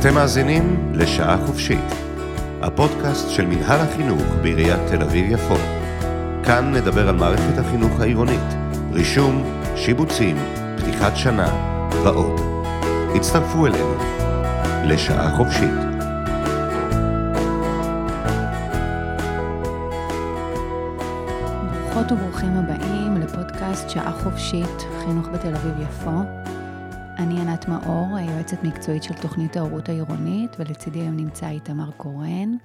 אתם מאזינים לשעה חופשית, הפודקאסט של מנהל החינוך בעיריית תל אביב-יפו. כאן נדבר על מערכת החינוך העירונית, רישום, שיבוצים, פתיחת שנה ועוד. הצטרפו אלינו לשעה חופשית. ברוכות וברוכים הבאים לפודקאסט שעה חופשית, חינוך בתל אביב-יפו. מאור, היועצת מקצועית של תוכנית ההורות העירונית, ולצידי היום נמצא איתמר קורן,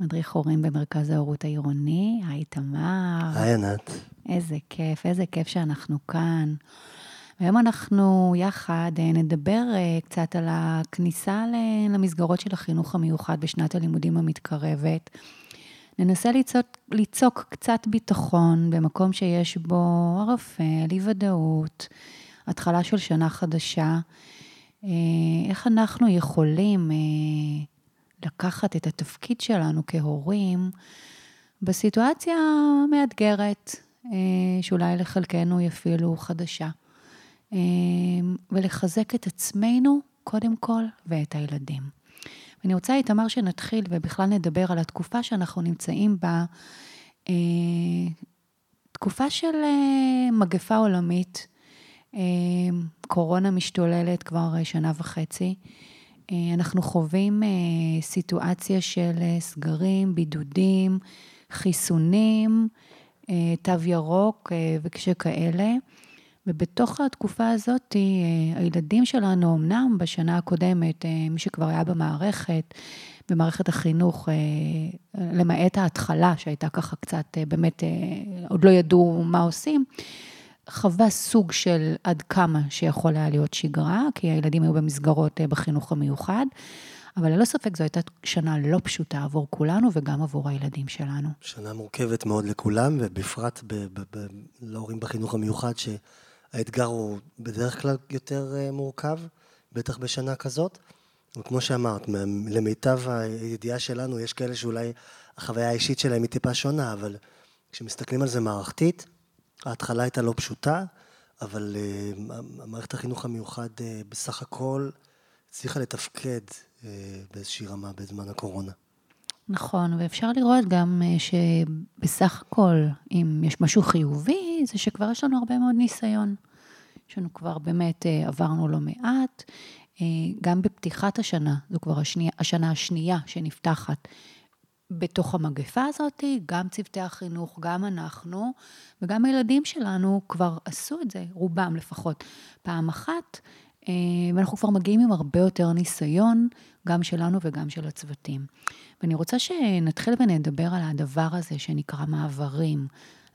מדריך הורים במרכז ההורות העירוני. היי תמר. היי ענת. איזה כיף, איזה כיף שאנחנו כאן. היום אנחנו יחד אה, נדבר אה, קצת על הכניסה למסגרות של החינוך המיוחד בשנת הלימודים המתקרבת. ננסה ליצוק, ליצוק קצת ביטחון במקום שיש בו ערפל, אי ודאות, התחלה של שנה חדשה. אה, איך אנחנו יכולים לקחת את התפקיד שלנו כהורים בסיטואציה מאתגרת, שאולי לחלקנו היא אפילו חדשה. ולחזק את עצמנו, קודם כל, ואת הילדים. ואני רוצה, איתמר, שנתחיל ובכלל נדבר על התקופה שאנחנו נמצאים בה, אה, תקופה של אה, מגפה עולמית, אה, קורונה משתוללת כבר שנה וחצי. אנחנו חווים סיטואציה של סגרים, בידודים, חיסונים, תו ירוק וכשכאלה. ובתוך התקופה הזאת, אה, הילדים שלנו, אמנם בשנה הקודמת, אה, מי שכבר היה במערכת, במערכת החינוך, אה, למעט ההתחלה, שהייתה ככה קצת, באמת, עוד לא ידעו מה עושים, חווה סוג של עד כמה שיכול היה להיות שגרה, כי הילדים היו במסגרות בחינוך המיוחד. אבל ללא ספק זו הייתה שנה לא פשוטה עבור כולנו וגם עבור הילדים שלנו. שנה מורכבת מאוד לכולם, ובפרט להורים בחינוך המיוחד, ש... האתגר הוא בדרך כלל יותר אה, מורכב, בטח בשנה כזאת. וכמו שאמרת, למיטב הידיעה שלנו, יש כאלה שאולי החוויה האישית שלהם היא טיפה שונה, אבל כשמסתכלים על זה מערכתית, ההתחלה הייתה לא פשוטה, אבל uh, מערכת החינוך המיוחד uh, בסך הכל הצליחה לתפקד uh, באיזושהי רמה בזמן הקורונה. נכון, ואפשר לראות גם שבסך הכל, אם יש משהו חיובי, זה שכבר יש לנו הרבה מאוד ניסיון. יש לנו כבר באמת, אה, עברנו לא מעט. אה, גם בפתיחת השנה, זו כבר השנייה, השנה השנייה שנפתחת בתוך המגפה הזאת, גם צוותי החינוך, גם אנחנו, וגם הילדים שלנו כבר עשו את זה, רובם לפחות, פעם אחת, אה, ואנחנו כבר מגיעים עם הרבה יותר ניסיון, גם שלנו וגם של הצוותים. ואני רוצה שנתחיל ונדבר על הדבר הזה שנקרא מעברים.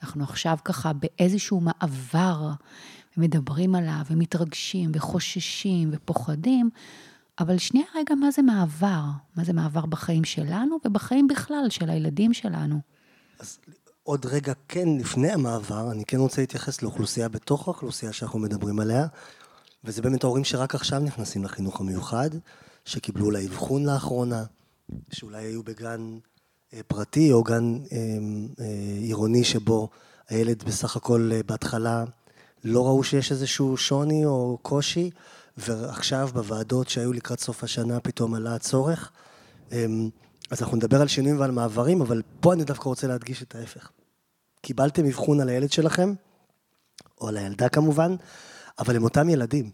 אנחנו עכשיו ככה באיזשהו מעבר, ומדברים עליו, ומתרגשים, וחוששים, ופוחדים, אבל שנייה רגע, מה זה מעבר? מה זה מעבר בחיים שלנו, ובחיים בכלל של הילדים שלנו? אז עוד רגע, כן, לפני המעבר, אני כן רוצה להתייחס לאוכלוסייה בתוך האוכלוסייה שאנחנו מדברים עליה, וזה באמת ההורים שרק עכשיו נכנסים לחינוך המיוחד, שקיבלו לאבחון לאחרונה, שאולי היו בגן אה, פרטי או גן אה, אה, עירוני שבו הילד בסך הכל בהתחלה לא ראו שיש איזשהו שוני או קושי, ועכשיו בוועדות שהיו לקראת סוף השנה פתאום עלה הצורך. אז אנחנו נדבר על שינויים ועל מעברים, אבל פה אני דווקא רוצה להדגיש את ההפך. קיבלתם אבחון על הילד שלכם, או על הילדה כמובן, אבל הם אותם ילדים.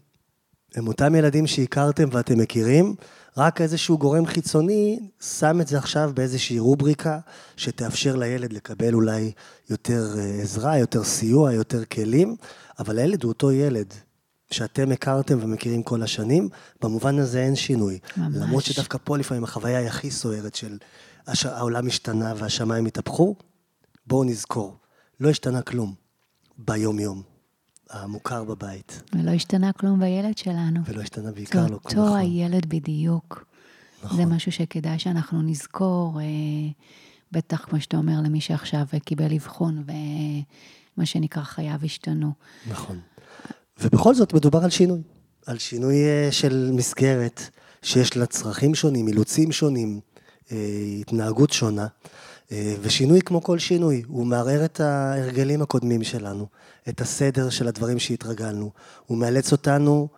הם אותם ילדים שהכרתם ואתם מכירים, רק איזשהו גורם חיצוני שם את זה עכשיו באיזושהי רובריקה שתאפשר לילד לקבל אולי יותר אה, עזרה, יותר סיוע, יותר כלים, אבל הילד הוא אותו ילד. שאתם הכרתם ומכירים כל השנים, במובן הזה אין שינוי. ממש. למרות שדווקא פה לפעמים החוויה היא הכי סוערת של הש... העולם השתנה והשמיים התהפכו, בואו נזכור, לא השתנה כלום ביום-יום. המוכר בבית. ולא השתנה כלום בילד שלנו. ולא השתנה בעיקר לא כלום. זה אותו נכון. הילד בדיוק. נכון. זה משהו שכדאי שאנחנו נזכור, אה, בטח, כמו שאתה אומר, למי שעכשיו קיבל אבחון, ומה שנקרא חייו השתנו. נכון. ובכל זאת מדובר על שינוי. על שינוי אה, של מסגרת, שיש לה צרכים שונים, אילוצים שונים, אה, התנהגות שונה. אה, ושינוי כמו כל שינוי, הוא מערער את ההרגלים הקודמים שלנו, את הסדר של הדברים שהתרגלנו. הוא מאלץ אותנו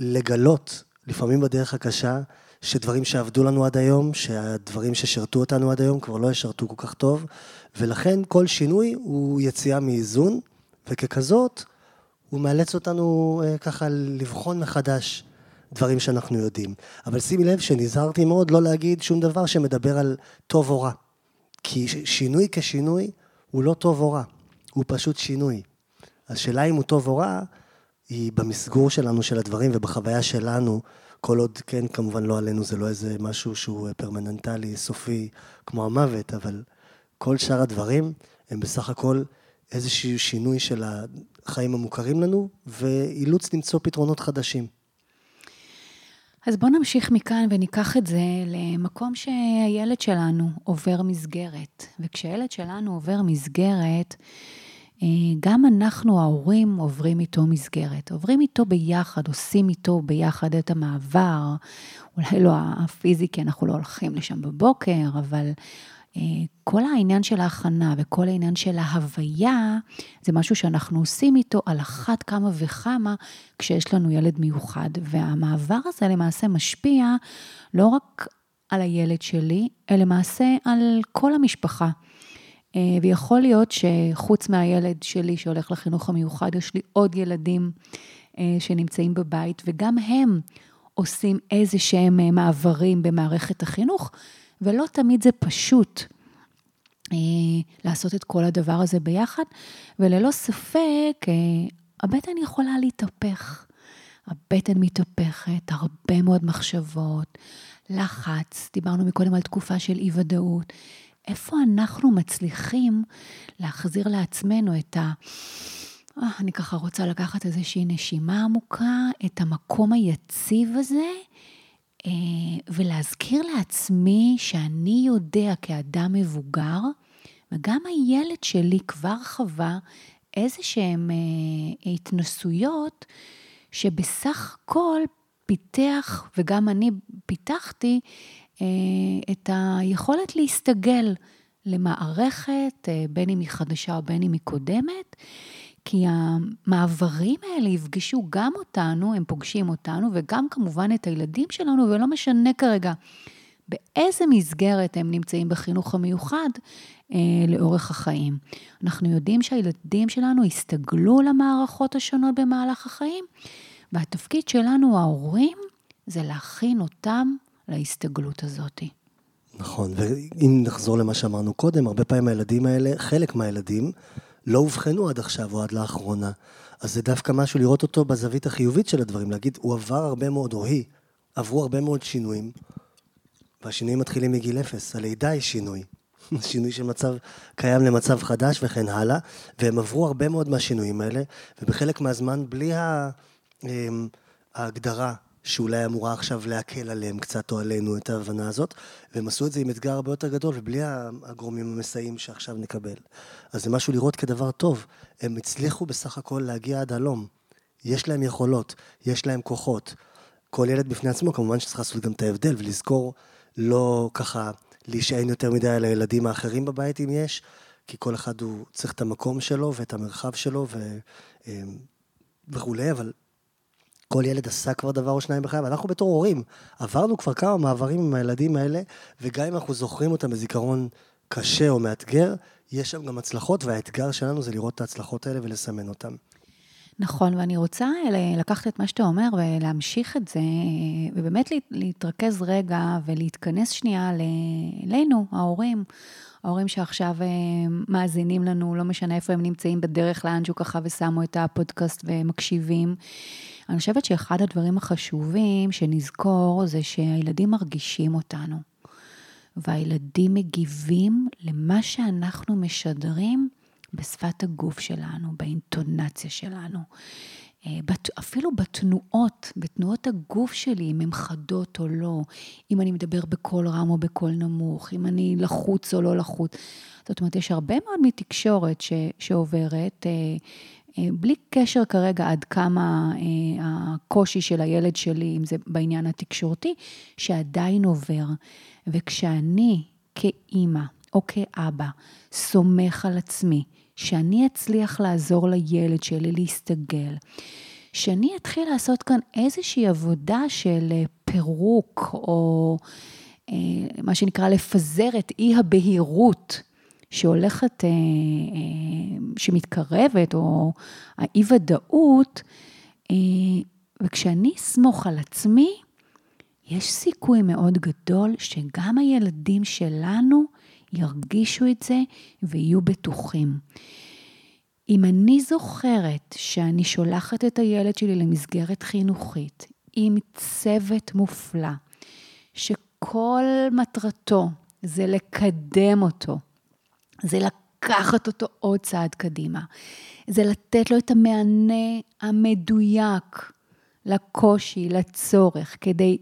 לגלות, לפעמים בדרך הקשה, שדברים שעבדו לנו עד היום, שהדברים ששירתו אותנו עד היום כבר לא ישרתו כל כך טוב, ולכן כל שינוי הוא יציאה מאיזון, וככזאת, הוא מאלץ אותנו אה, ככה לבחון מחדש דברים שאנחנו יודעים. אבל שימי לב שנזהרתי מאוד לא להגיד שום דבר שמדבר על טוב או רע. כי שינוי כשינוי הוא לא טוב או רע, הוא פשוט שינוי. השאלה אם הוא טוב או רע, היא במסגור שלנו של הדברים ובחוויה שלנו, כל עוד, כן, כמובן לא עלינו, זה לא איזה משהו שהוא פרמננטלי, סופי, כמו המוות, אבל כל שאר הדברים הם בסך הכל איזשהו שינוי של החיים המוכרים לנו, ואילוץ למצוא פתרונות חדשים. אז בואו נמשיך מכאן וניקח את זה למקום שהילד שלנו עובר מסגרת. וכשהילד שלנו עובר מסגרת, אה, גם אנחנו, ההורים, עוברים איתו מסגרת. עוברים איתו ביחד, עושים איתו ביחד את המעבר. אולי לא הפיזי, כי אנחנו לא הולכים לשם בבוקר, אבל כל העניין של ההכנה וכל העניין של ההוויה, זה משהו שאנחנו עושים איתו על אחת כמה וכמה כשיש לנו ילד מיוחד. והמעבר הזה למעשה משפיע לא רק על הילד שלי, אלא למעשה על כל המשפחה. אה, ויכול להיות שחוץ מהילד שלי שהולך לחינוך המיוחד, יש לי עוד ילדים אה, שנמצאים בבית, וגם הם עושים איזה שהם מעברים במערכת החינוך. ולא תמיד זה פשוט אה, לעשות את כל הדבר הזה ביחד, וללא ספק, אה, הבטן יכולה להתהפך. הבטן מתהפכת, הרבה מאוד מחשבות, לחץ, דיברנו מקודם על תקופה של אי-ודאות. איפה אנחנו מצליחים להחזיר לעצמנו את ה... אה, אני ככה רוצה לקחת איזושהי נשימה עמוקה, את המקום היציב הזה, ולהזכיר לעצמי שאני יודע כאדם מבוגר, וגם הילד שלי כבר חווה איזה שהן אה, התנסויות שבסך הכל פיתח, וגם אני פיתחתי, אה, את היכולת להסתגל למערכת, בין אם היא חדשה או בין אם היא קודמת, כי המעברים האלה יפגשו גם אותנו, הם פוגשים אותנו, וגם כמובן את הילדים שלנו, ולא משנה כרגע באיזה מסגרת הם נמצאים בחינוך המיוחד אה, לאורך החיים. אנחנו יודעים שהילדים שלנו הסתגלו למערכות השונות במהלך החיים, והתפקיד שלנו, ההורים, זה להכין אותם להסתגלות הזאת. נכון, ואם נחזור למה שאמרנו קודם, הרבה פעמים הילדים האלה, חלק מהילדים, לא אובחנו עד עכשיו או עד לאחרונה. אז זה דווקא משהו לראות אותו בזווית החיובית של הדברים, להגיד, הוא עבר הרבה מאוד, או היא, עברו הרבה מאוד שינויים, והשינויים מתחילים מגיל אפס, הלידה היא שינוי. שינוי של מצב קיים למצב חדש וכן הלאה, והם עברו הרבה מאוד מהשינויים האלה, ובחלק מהזמן, בלי אמ, ההגדרה שאולי אמורה עכשיו להקל עליהם קצת או עלינו את ההבנה הזאת, והם עשו את זה עם אתגר הרבה יותר גדול ובלי הגורמים המסייעים שעכשיו נקבל. אז זה משהו לראות כדבר טוב. הם הצליחו בסך הכל להגיע עד הלום. יש להם יכולות, יש להם כוחות. כל ילד בפני עצמו, כמובן שצריך לעשות גם את ההבדל ולזכור לא ככה להישען יותר מדי על הילדים האחרים בבית אם יש, כי כל אחד הוא צריך את המקום שלו ואת המרחב שלו ו... אה, וכולי, אבל כל ילד עשה כבר דבר או שניים בחייו, אנחנו בתור הורים עברנו כבר כמה מעברים עם הילדים האלה, וגם אם אנחנו זוכרים אותם בזיכרון קשה או מאתגר, יש שם גם הצלחות, והאתגר שלנו זה לראות את ההצלחות האלה ולסמן אותן. נכון, ואני רוצה לקחת את מה שאתה אומר ולהמשיך את זה, ובאמת להתרכז רגע ולהתכנס שנייה אלינו, ההורים. ההורים שעכשיו אה, מאזינים לנו, לא משנה איפה הם נמצאים בדרך לאנשהו ככה ושמו את הפודקאסט ומקשיבים. אני חושבת שאחד הדברים החשובים שנזכור זה שהילדים מרגישים אותנו, והילדים מגיבים למה שאנחנו משדרים בשפת הגוף שלנו, באינטונציה שלנו. אה, אפילו בתנועות, בתנועות הגוף שלי, אם הן חדות או לא, אם אני מדבר בקול רם או בקול נמוך, אם אני לחוץ או לא לחוץ. זאת אומרת, יש הרבה מאוד מתקשורת ש, שעוברת, אה, בלי קשר כרגע עד כמה הקושי של הילד שלי, אם זה בעניין התקשורתי, שעדיין עובר. וכשאני כאימא או כאבא סומך על עצמי, שאני אצליח לעזור לילד שלי להסתגל, שאני אתחיל לעשות כאן איזושהי עבודה של פירוק, או אה, מה שנקרא לפזר את אי הבהירות שהולכת, אה, שמתקרבת, או האי-ודאות, וכשאני אסמוך על עצמי, יש סיכוי מאוד גדול שגם הילדים שלנו ירגישו את זה ויהיו בטוחים. אם אני זוכרת שאני שולחת את הילד שלי למסגרת חינוכית עם צוות מופלא, שכל מטרתו זה לקדם אותו, זה לקחת אותו עוד צעד קדימה, זה לתת לו את המענה המדויק לקושי, לצורך, כדי...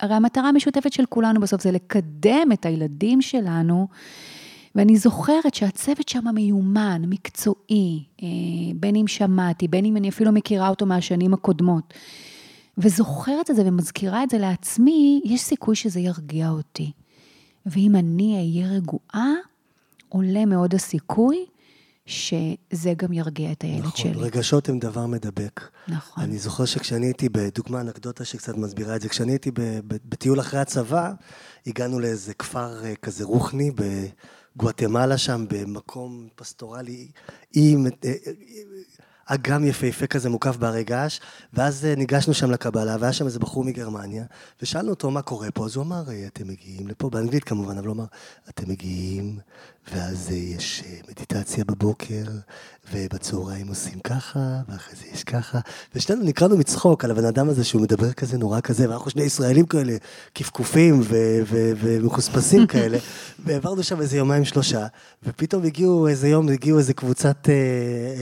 הרי המטרה המשותפת של כולנו בסוף זה לקדם את הילדים שלנו ואני זוכרת שהצוות שם מיומן, מקצועי, אה, בין אם שמעתי, בין אם אני אפילו מכירה אותו מהשנים הקודמות, וזוכרת את זה ומזכירה את זה לעצמי, יש סיכוי שזה ירגיע אותי. ואם אני אהיה רגועה, עולה מאוד הסיכוי שזה גם ירגיע את הילד נכון, שלי. נכון, רגשות הם דבר מדבק. נכון. אני זוכר שכשאני הייתי, בדוגמה אנקדוטה שקצת מסבירה את זה, כשאני הייתי בטיול אחרי הצבא, הגענו לאיזה כפר אה, כזה רוחני גואטמלה שם, במקום פסטורלי, עם אה, אה, אגם יפהפה כזה מוקף בהרי געש, ואז ניגשנו שם לקבלה, והיה שם איזה בחור מגרמניה, ושאלנו אותו מה קורה פה, אז הוא אמר, אתם מגיעים לפה, באנגלית כמובן, אבל הוא אמר, אתם מגיעים ואז אה, יש אה, מדיטציה בבוקר, ובצהריים עושים ככה, ואחרי זה יש ככה. ושנינו נקראנו מצחוק על הבן אדם הזה שהוא מדבר כזה נורא כזה, ואנחנו שני ישראלים כאלה, כפכופים ומחוספסים כאלה, והעברנו שם איזה יומיים שלושה, ופתאום הגיעו איזה יום, הגיעו איזה קבוצת אה,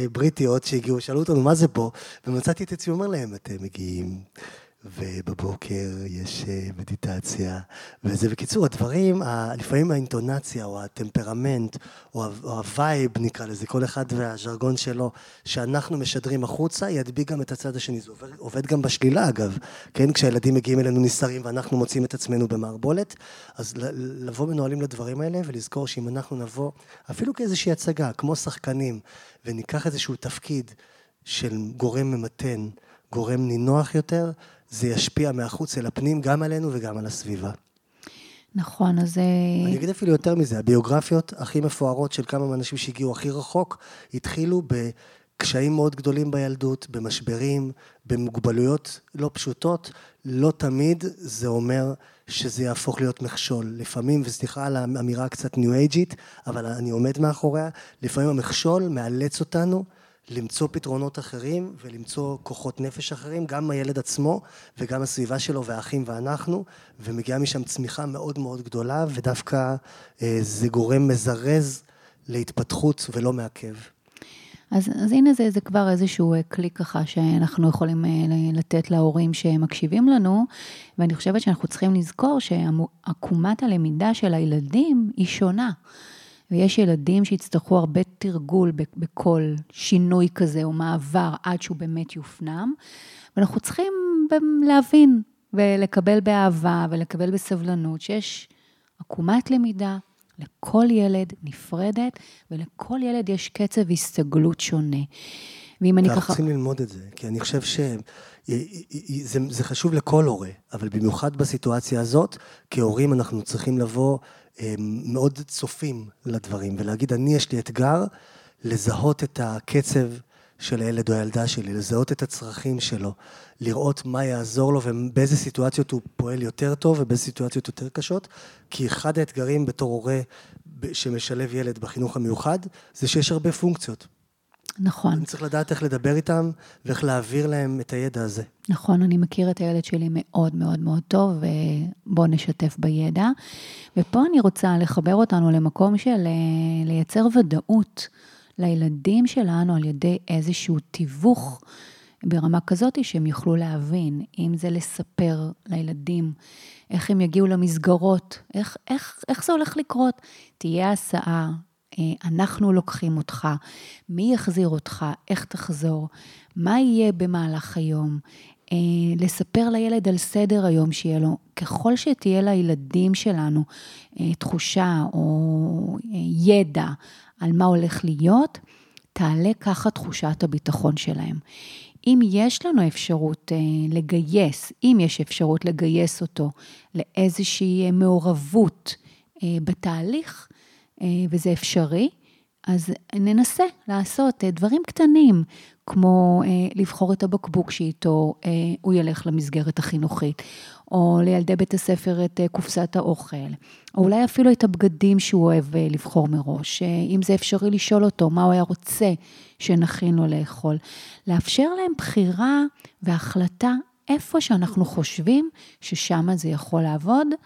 אה, בריטיות שהגיעו, שאלו אותנו מה זה פה, ומצאתי את עצמי אומר להם, אתם מגיעים. ובבוקר יש אה, מדיטציה, וזה בקיצור, הדברים, לפעמים האינטונציה או הטמפרמנט או ה vibe נקרא לזה, כל אחד והז'רגון שלו, שאנחנו משדרים החוצה, ידביק גם את הצד השני. זה עובד, עובד גם בשלילה אגב, כן? כשהילדים מגיעים אלינו נסערים ואנחנו מוצאים את עצמנו במערבולת, אז לבוא מנוהלים לדברים האלה ולזכור שאם אנחנו נבוא, אפילו כאיזושהי הצגה, כמו שחקנים, וניקח איזשהו תפקיד של גורם ממתן, גורם נינוח יותר, זה ישפיע מהחוץ אל הפנים, גם עלינו וגם על הסביבה. נכון, אז... אה, אני אגיד אפילו יותר מזה, הביוגרפיות הכי מפוארות של כמה מהאנשים שהגיעו הכי רחוק, התחילו בקשיים מאוד גדולים בילדות, במשברים, במוגבלויות לא פשוטות. לא תמיד זה אומר שזה יהפוך להיות מכשול. לפעמים, וסליחה על האמירה קצת ניו אייג'ית, אבל אני עומד מאחוריה, לפעמים המכשול מאלץ אותנו למצוא פתרונות אחרים ולמצוא כוחות נפש אחרים, גם הילד עצמו וגם הסביבה שלו והאחים ואנחנו, ומגיעה משם צמיחה מאוד מאוד גדולה, ודווקא אה, זה גורם מזרז להתפתחות ולא מעכב. אז, אז הנה זה, זה כבר איזשהו אה, כלי ככה שאנחנו יכולים אה, לתת להורים שמקשיבים לנו, ואני חושבת שאנחנו צריכים לזכור שעקומת הלמידה של הילדים היא שונה. ויש ילדים שיצטרכו הרבה תרגול בכל שינוי כזה או מעבר עד שהוא באמת יופנם, ואנחנו צריכים להבין ולקבל באהבה ולקבל בסבלנות שיש עקומת למידה לכל ילד נפרדת, ולכל ילד יש קצב הסתגלות שונה. ואם אני ככה... אנחנו צריכים ללמוד את זה, כי אני חושב שזה זה חשוב לכל הורה, אבל במיוחד בסיטואציה הזאת, כהורים אנחנו צריכים לבוא מאוד צופים לדברים, ולהגיד, אני יש לי אתגר לזהות את הקצב של הילד או הילדה שלי, לזהות את הצרכים שלו, לראות מה יעזור לו ובאיזה סיטואציות הוא פועל יותר טוב ובאיזה סיטואציות יותר קשות, כי אחד האתגרים בתור הורה שמשלב ילד בחינוך המיוחד, זה שיש הרבה פונקציות. נכון. אני צריך לדעת איך לדבר איתם ואיך להעביר להם את הידע הזה. נכון, אני מכיר את הילד שלי מאוד מאוד מאוד טוב, ובואו נשתף בידע. ופה אני רוצה לחבר אותנו למקום של אה, לייצר ודאות לילדים שלנו על ידי איזשהו תיווך ברמה כזאת שהם יוכלו להבין, אם זה לספר לילדים איך הם יגיעו למסגרות, איך, איך, איך זה הולך לקרות. תהיה הסעה, אנחנו לוקחים אותך, מי יחזיר אותך, איך תחזור, מה יהיה במהלך היום, אה, לספר לילד על סדר היום שיהיה לו. ככל שתהיה לילדים שלנו אה, תחושה או ידע על מה הולך להיות, תעלה ככה תחושת הביטחון שלהם. אם יש לנו אפשרות אה, לגייס, אם יש אפשרות לגייס אותו לאיזושהי מעורבות אה, בתהליך, אה, וזה אפשרי, אז ננסה לעשות דברים קטנים, כמו לבחור את הבקבוק שאיתו הוא ילך למסגרת החינוכית, או לילדי בית הספר את קופסת האוכל, או אולי אפילו את הבגדים שהוא אוהב לבחור מראש, אם זה אפשרי לשאול אותו מה הוא היה רוצה שנכין לו לאכול. לאפשר להם בחירה והחלטה איפה שאנחנו חושבים ששם זה יכול לעבוד, אה,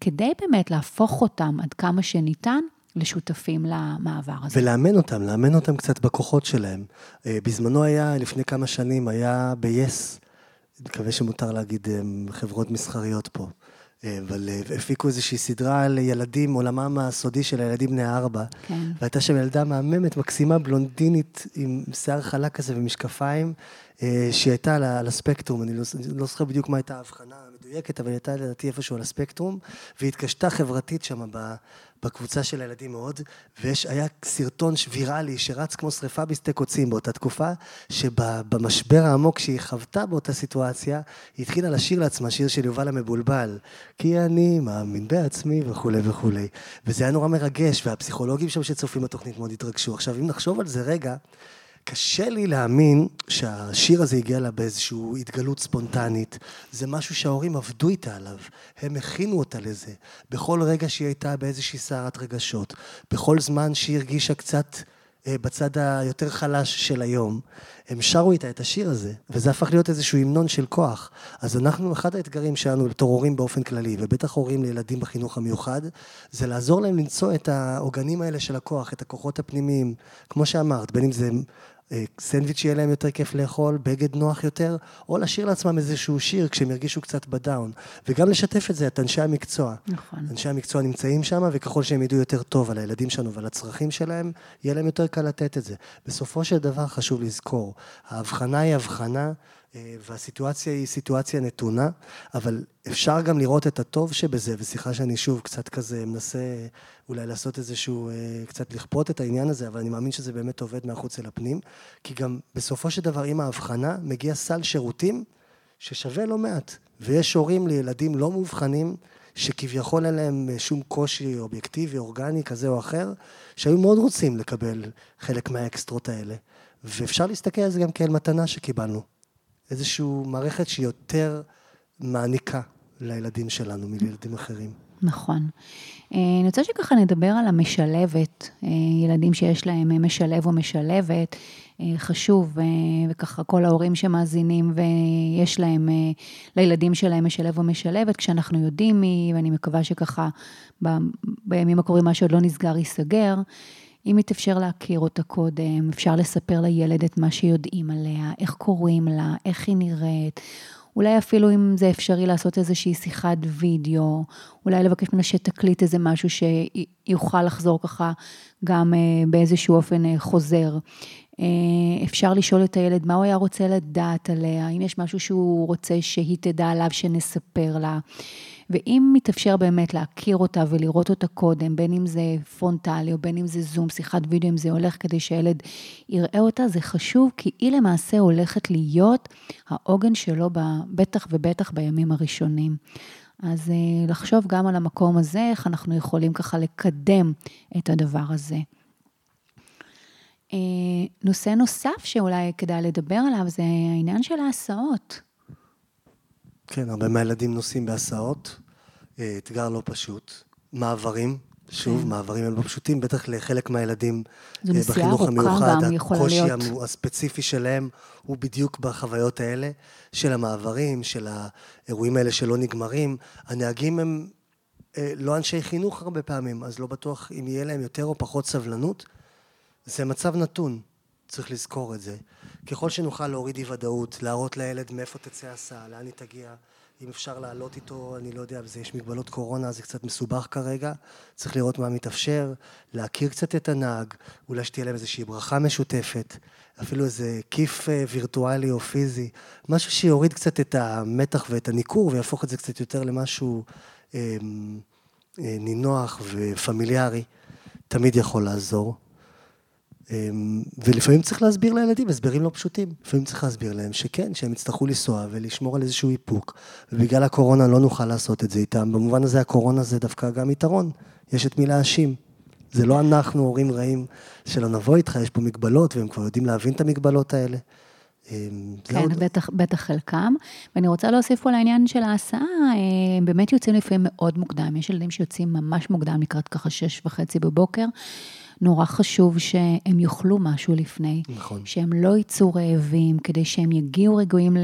כדי באמת להפוך אותם עד כמה שניתן לשותפים למעבר הזה. ולאמן אותם, לאמן אותם קצת בכוחות שלהם. אה, בזמנו היה, לפני כמה שנים, היה ב-yes, אני מקווה שמותר להגיד אה, חברות מסחריות פה. אבל הפיקו איזושהי סדרה על ילדים, עולמם הסודי של הילדים בני ארבע. כן. והייתה שם ילדה מהממת, מקסימה, בלונדינית, עם שיער חלק כזה ומשקפיים, אה, שהיא הייתה על הספקטרום, אני לא, לא זוכר בדיוק מה הייתה ההבחנה המדויקת, אבל היא הייתה לדעתי איפשהו על הספקטרום, והיא התקשתה חברתית שם בקבוצה של הילדים מאוד, והיה סרטון ויראלי שרץ כמו שריפה בשדה קוצים באותה תקופה, שבמשבר העמוק שהיא חוותה באותה סיטואציה, היא התחילה לשיר לעצמה שיר של יובל המבולבל, כי אני מאמין בעצמי וכולי וכולי. וזה היה נורא מרגש, והפסיכולוגים שם שצופים בתוכנית מאוד התרגשו. עכשיו, אם נחשוב על זה רגע, קשה לי להאמין שהשיר הזה הגיע לה באיזושהי התגלות ספונטנית. זה משהו שההורים עבדו איתה עליו. הם הכינו אותה לזה. בכל רגע שהיא הייתה באיזושהי סערת רגשות. בכל זמן שהיא הרגישה קצת אה, בצד היותר חלש של היום. הם שרו איתה את השיר הזה, וזה הפך להיות איזשהו המנון של כוח. אז אנחנו, אחד האתגרים שלנו בתור הורים באופן כללי, ובטח הורים לילדים בחינוך המיוחד, זה לעזור להם למצוא את העוגנים האלה של הכוח, את הכוחות הפנימיים, כמו שאמרת, בין אם זה סנדוויץ' שיהיה להם יותר כיף לאכול, בגד נוח יותר, או לשיר לעצמם איזשהו שיר כשהם ירגישו קצת בדאון. וגם לשתף את זה, את אנשי המקצוע. נכון. אנשי המקצוע נמצאים שם, וככל שהם ידעו יותר טוב על הילדים שלנו ועל הצרכים שלהם, יהיה להם יותר קל לתת את זה. בסופו של דבר חשוב לזכור, ההבחנה היא הבחנה והסיטואציה היא סיטואציה נתונה, אבל אפשר גם לראות את הטוב שבזה, וסליחה שאני שוב קצת כזה מנסה אולי לעשות איזשהו, אה, קצת לכפות את העניין הזה, אבל אני מאמין שזה באמת עובד מהחוץ אל הפנים, כי גם בסופו של דבר עם ההבחנה מגיע סל שירותים ששווה לא מעט, ויש הורים לילדים לא מאובחנים, שכביכול אין להם אה, שום קושי אובייקטיבי, אורגני כזה או אחר, שהיו מאוד רוצים לקבל חלק מהאקסטרות האלה. ואפשר להסתכל על זה גם כאל מתנה שקיבלנו. איזושהי מערכת שהיא יותר מעניקה לילדים שלנו מלילדים אחרים. נכון. אה, אני רוצה שככה נדבר על המשלבת, אה, ילדים שיש להם משלב או משלבת, אה, חשוב, וככה כל ההורים שמאזינים ויש להם, לילדים שלהם משלב או משלבת, כשאנחנו יודעים מי, ואני מקווה שככה בימים הקרובים מה שעוד לא נסגר ייסגר. אם יתאפשר להכיר אותה קודם, אפשר לספר לילד את מה שיודעים עליה, איך קוראים לה, איך היא נראית. אולי אפילו אם זה אפשרי לעשות איזושהי שיחת וידאו, אולי לבקש ממנה שתקליט איזה משהו שיוכל לחזור ככה גם אה, באיזשהו אופן אה, חוזר. אה, אפשר לשאול את הילד מה הוא היה רוצה לדעת עליה, אם יש משהו שהוא רוצה שהיא תדע עליו, שנספר לה. ואם מתאפשר באמת להכיר אותה ולראות אותה קודם, בין אם זה פרונטלי או בין אם זה זום, שיחת וידאו, אם זה הולך כדי שהילד יראה אותה, זה חשוב, כי היא למעשה הולכת להיות העוגן שלו, בטח ובטח בימים הראשונים. אז אה, לחשוב גם על המקום הזה, איך אנחנו יכולים ככה לקדם את הדבר הזה. אה, נושא נוסף שאולי כדאי לדבר עליו זה העניין של ההסעות. כן, הרבה מהילדים נוסעים בהסעות, אה, אתגר לא פשוט. מעברים, שוב, כן. מעברים הם לא פשוטים, בטח לחלק מהילדים אה, בחינוך המיוחד. הקושי הספציפי שלהם הוא בדיוק בחוויות האלה, של המעברים, של האירועים האלה שלא נגמרים. הנהגים הם אה, לא אנשי חינוך הרבה פעמים, אז לא בטוח אם יהיה להם יותר או פחות סבלנות. זה מצב נתון, צריך לזכור את זה. ככל שנוכל להוריד אי ודאות, להראות לילד מאיפה תצא הסעה, לאן היא תגיע, אם אפשר לעלות איתו, אני לא יודע, יש מגבלות קורונה, זה קצת מסובך כרגע, צריך לראות מה מתאפשר, להכיר קצת את הנהג, אולי שתהיה להם איזושהי ברכה משותפת, אפילו איזה כיף אה, וירטואלי או פיזי, משהו שיוריד קצת את המתח ואת הניכור ויהפוך את זה קצת יותר למשהו אה, אה, נינוח ופמיליארי, תמיד יכול לעזור. אמ, ולפעמים צריך להסביר לילדים הסברים לא פשוטים. לפעמים צריך להסביר להם שכן, שהם יצטרכו לנסוע ולשמור על איזשהו איפוק. ובגלל הקורונה לא נוכל לעשות את זה איתם. במובן הזה הקורונה זה דווקא גם יתרון. יש את מי להאשים. זה לא אנחנו הורים רעים שלא נבוא איתך, יש פה מגבלות, והם כבר יודעים להבין את המגבלות האלה. אמ, כן, עוד... בטח, בטח חלקם. ואני רוצה להוסיף פה לעניין של ההסעה, הם באמת יוצאים לפעמים מאוד מוקדם. יש ילדים שיוצאים ממש מוקדם, לקראת ככה שש וחצי בבוקר. נורא חשוב שהם יאכלו משהו לפני. נכון. שהם לא יצאו רעבים, כדי שהם יגיעו רגועים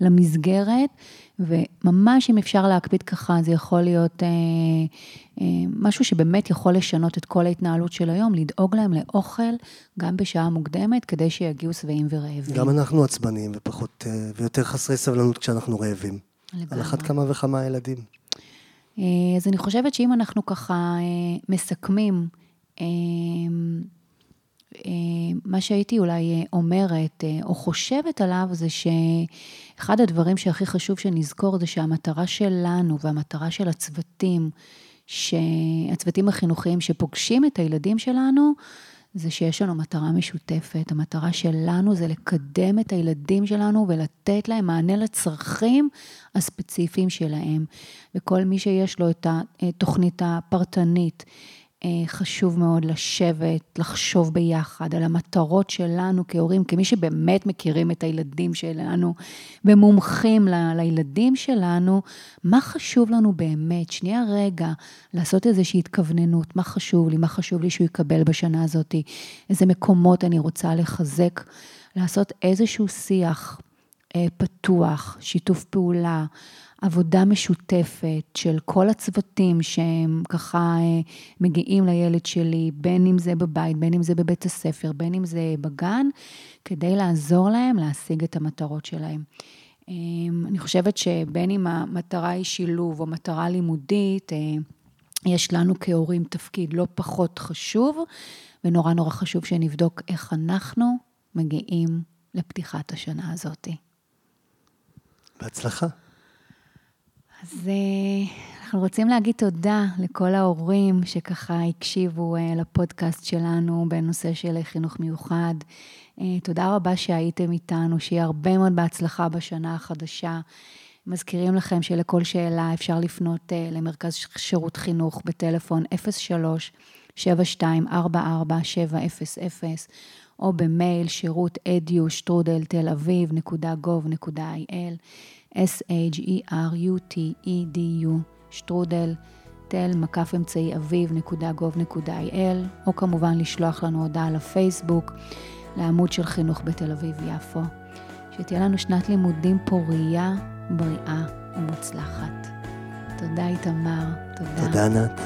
למסגרת, וממש אם אפשר להקפיד ככה, זה יכול להיות אה, אה, משהו שבאמת יכול לשנות את כל ההתנהלות של היום, לדאוג להם לאוכל גם בשעה מוקדמת, כדי שיגיעו שבעים ורעבים. גם אנחנו עצבניים ופחות, אה, ויותר חסרי סבלנות כשאנחנו רעבים. לגמרי. על אחת כמה וכמה ילדים. אה, אז אני חושבת שאם אנחנו ככה אה, מסכמים, מה שהייתי אולי אה, אומרת אה, או חושבת עליו זה שאחד הדברים שהכי חשוב שנזכור זה שהמטרה שלנו והמטרה של הצוותים, הצוותים החינוכיים שפוגשים את הילדים שלנו, זה שיש לנו מטרה משותפת. המטרה שלנו זה לקדם את הילדים שלנו ולתת להם מענה לצרכים הספציפיים שלהם. וכל מי שיש לו את התוכנית הפרטנית, אה, חשוב מאוד לשבת, לחשוב ביחד על המטרות שלנו כהורים, כמי שבאמת מכירים את הילדים שלנו ומומחים ל- לילדים שלנו, מה חשוב לנו באמת? שנייה רגע, לעשות איזושהי התכווננות, מה חשוב לי, מה חשוב לי שהוא יקבל בשנה הזאת, איזה מקומות אני רוצה לחזק, לעשות איזשהו שיח אה, פתוח, שיתוף פעולה. עבודה משותפת של כל הצוותים שהם ככה אה, מגיעים לילד שלי, בין אם זה בבית, בין אם זה בבית הספר, בין אם זה בגן, כדי לעזור להם להשיג את המטרות שלהם. אמ, אני חושבת שבין אם המטרה היא שילוב או מטרה לימודית, אה, יש לנו כהורים תפקיד לא פחות חשוב, ונורא נורא חשוב שנבדוק איך אנחנו מגיעים לפתיחת השנה הזאת. בהצלחה. אז אה, אנחנו רוצים להגיד תודה לכל ההורים שככה הקשיבו אה, לפודקאסט שלנו בנושא של חינוך מיוחד. אה, תודה רבה שהייתם איתנו, שיהיה הרבה מאוד בהצלחה בשנה החדשה. מזכירים לכם שלכל שאלה אפשר לפנות למרכז שירות חינוך בטלפון 03 7244 700 או במייל שירות אדיו S-H-E-R-U-T-E-D-U, שטרודל, תל, מקף אמצעי אביב, נקודה גוב, נקודה איי-אל, או כמובן לשלוח לנו הודעה לפייסבוק, לעמוד של חינוך בתל אביב-יפו. שתהיה לנו שנת לימודים פורייה, בריאה ומוצלחת. תודה, איתמר. תודה. תודה, נת.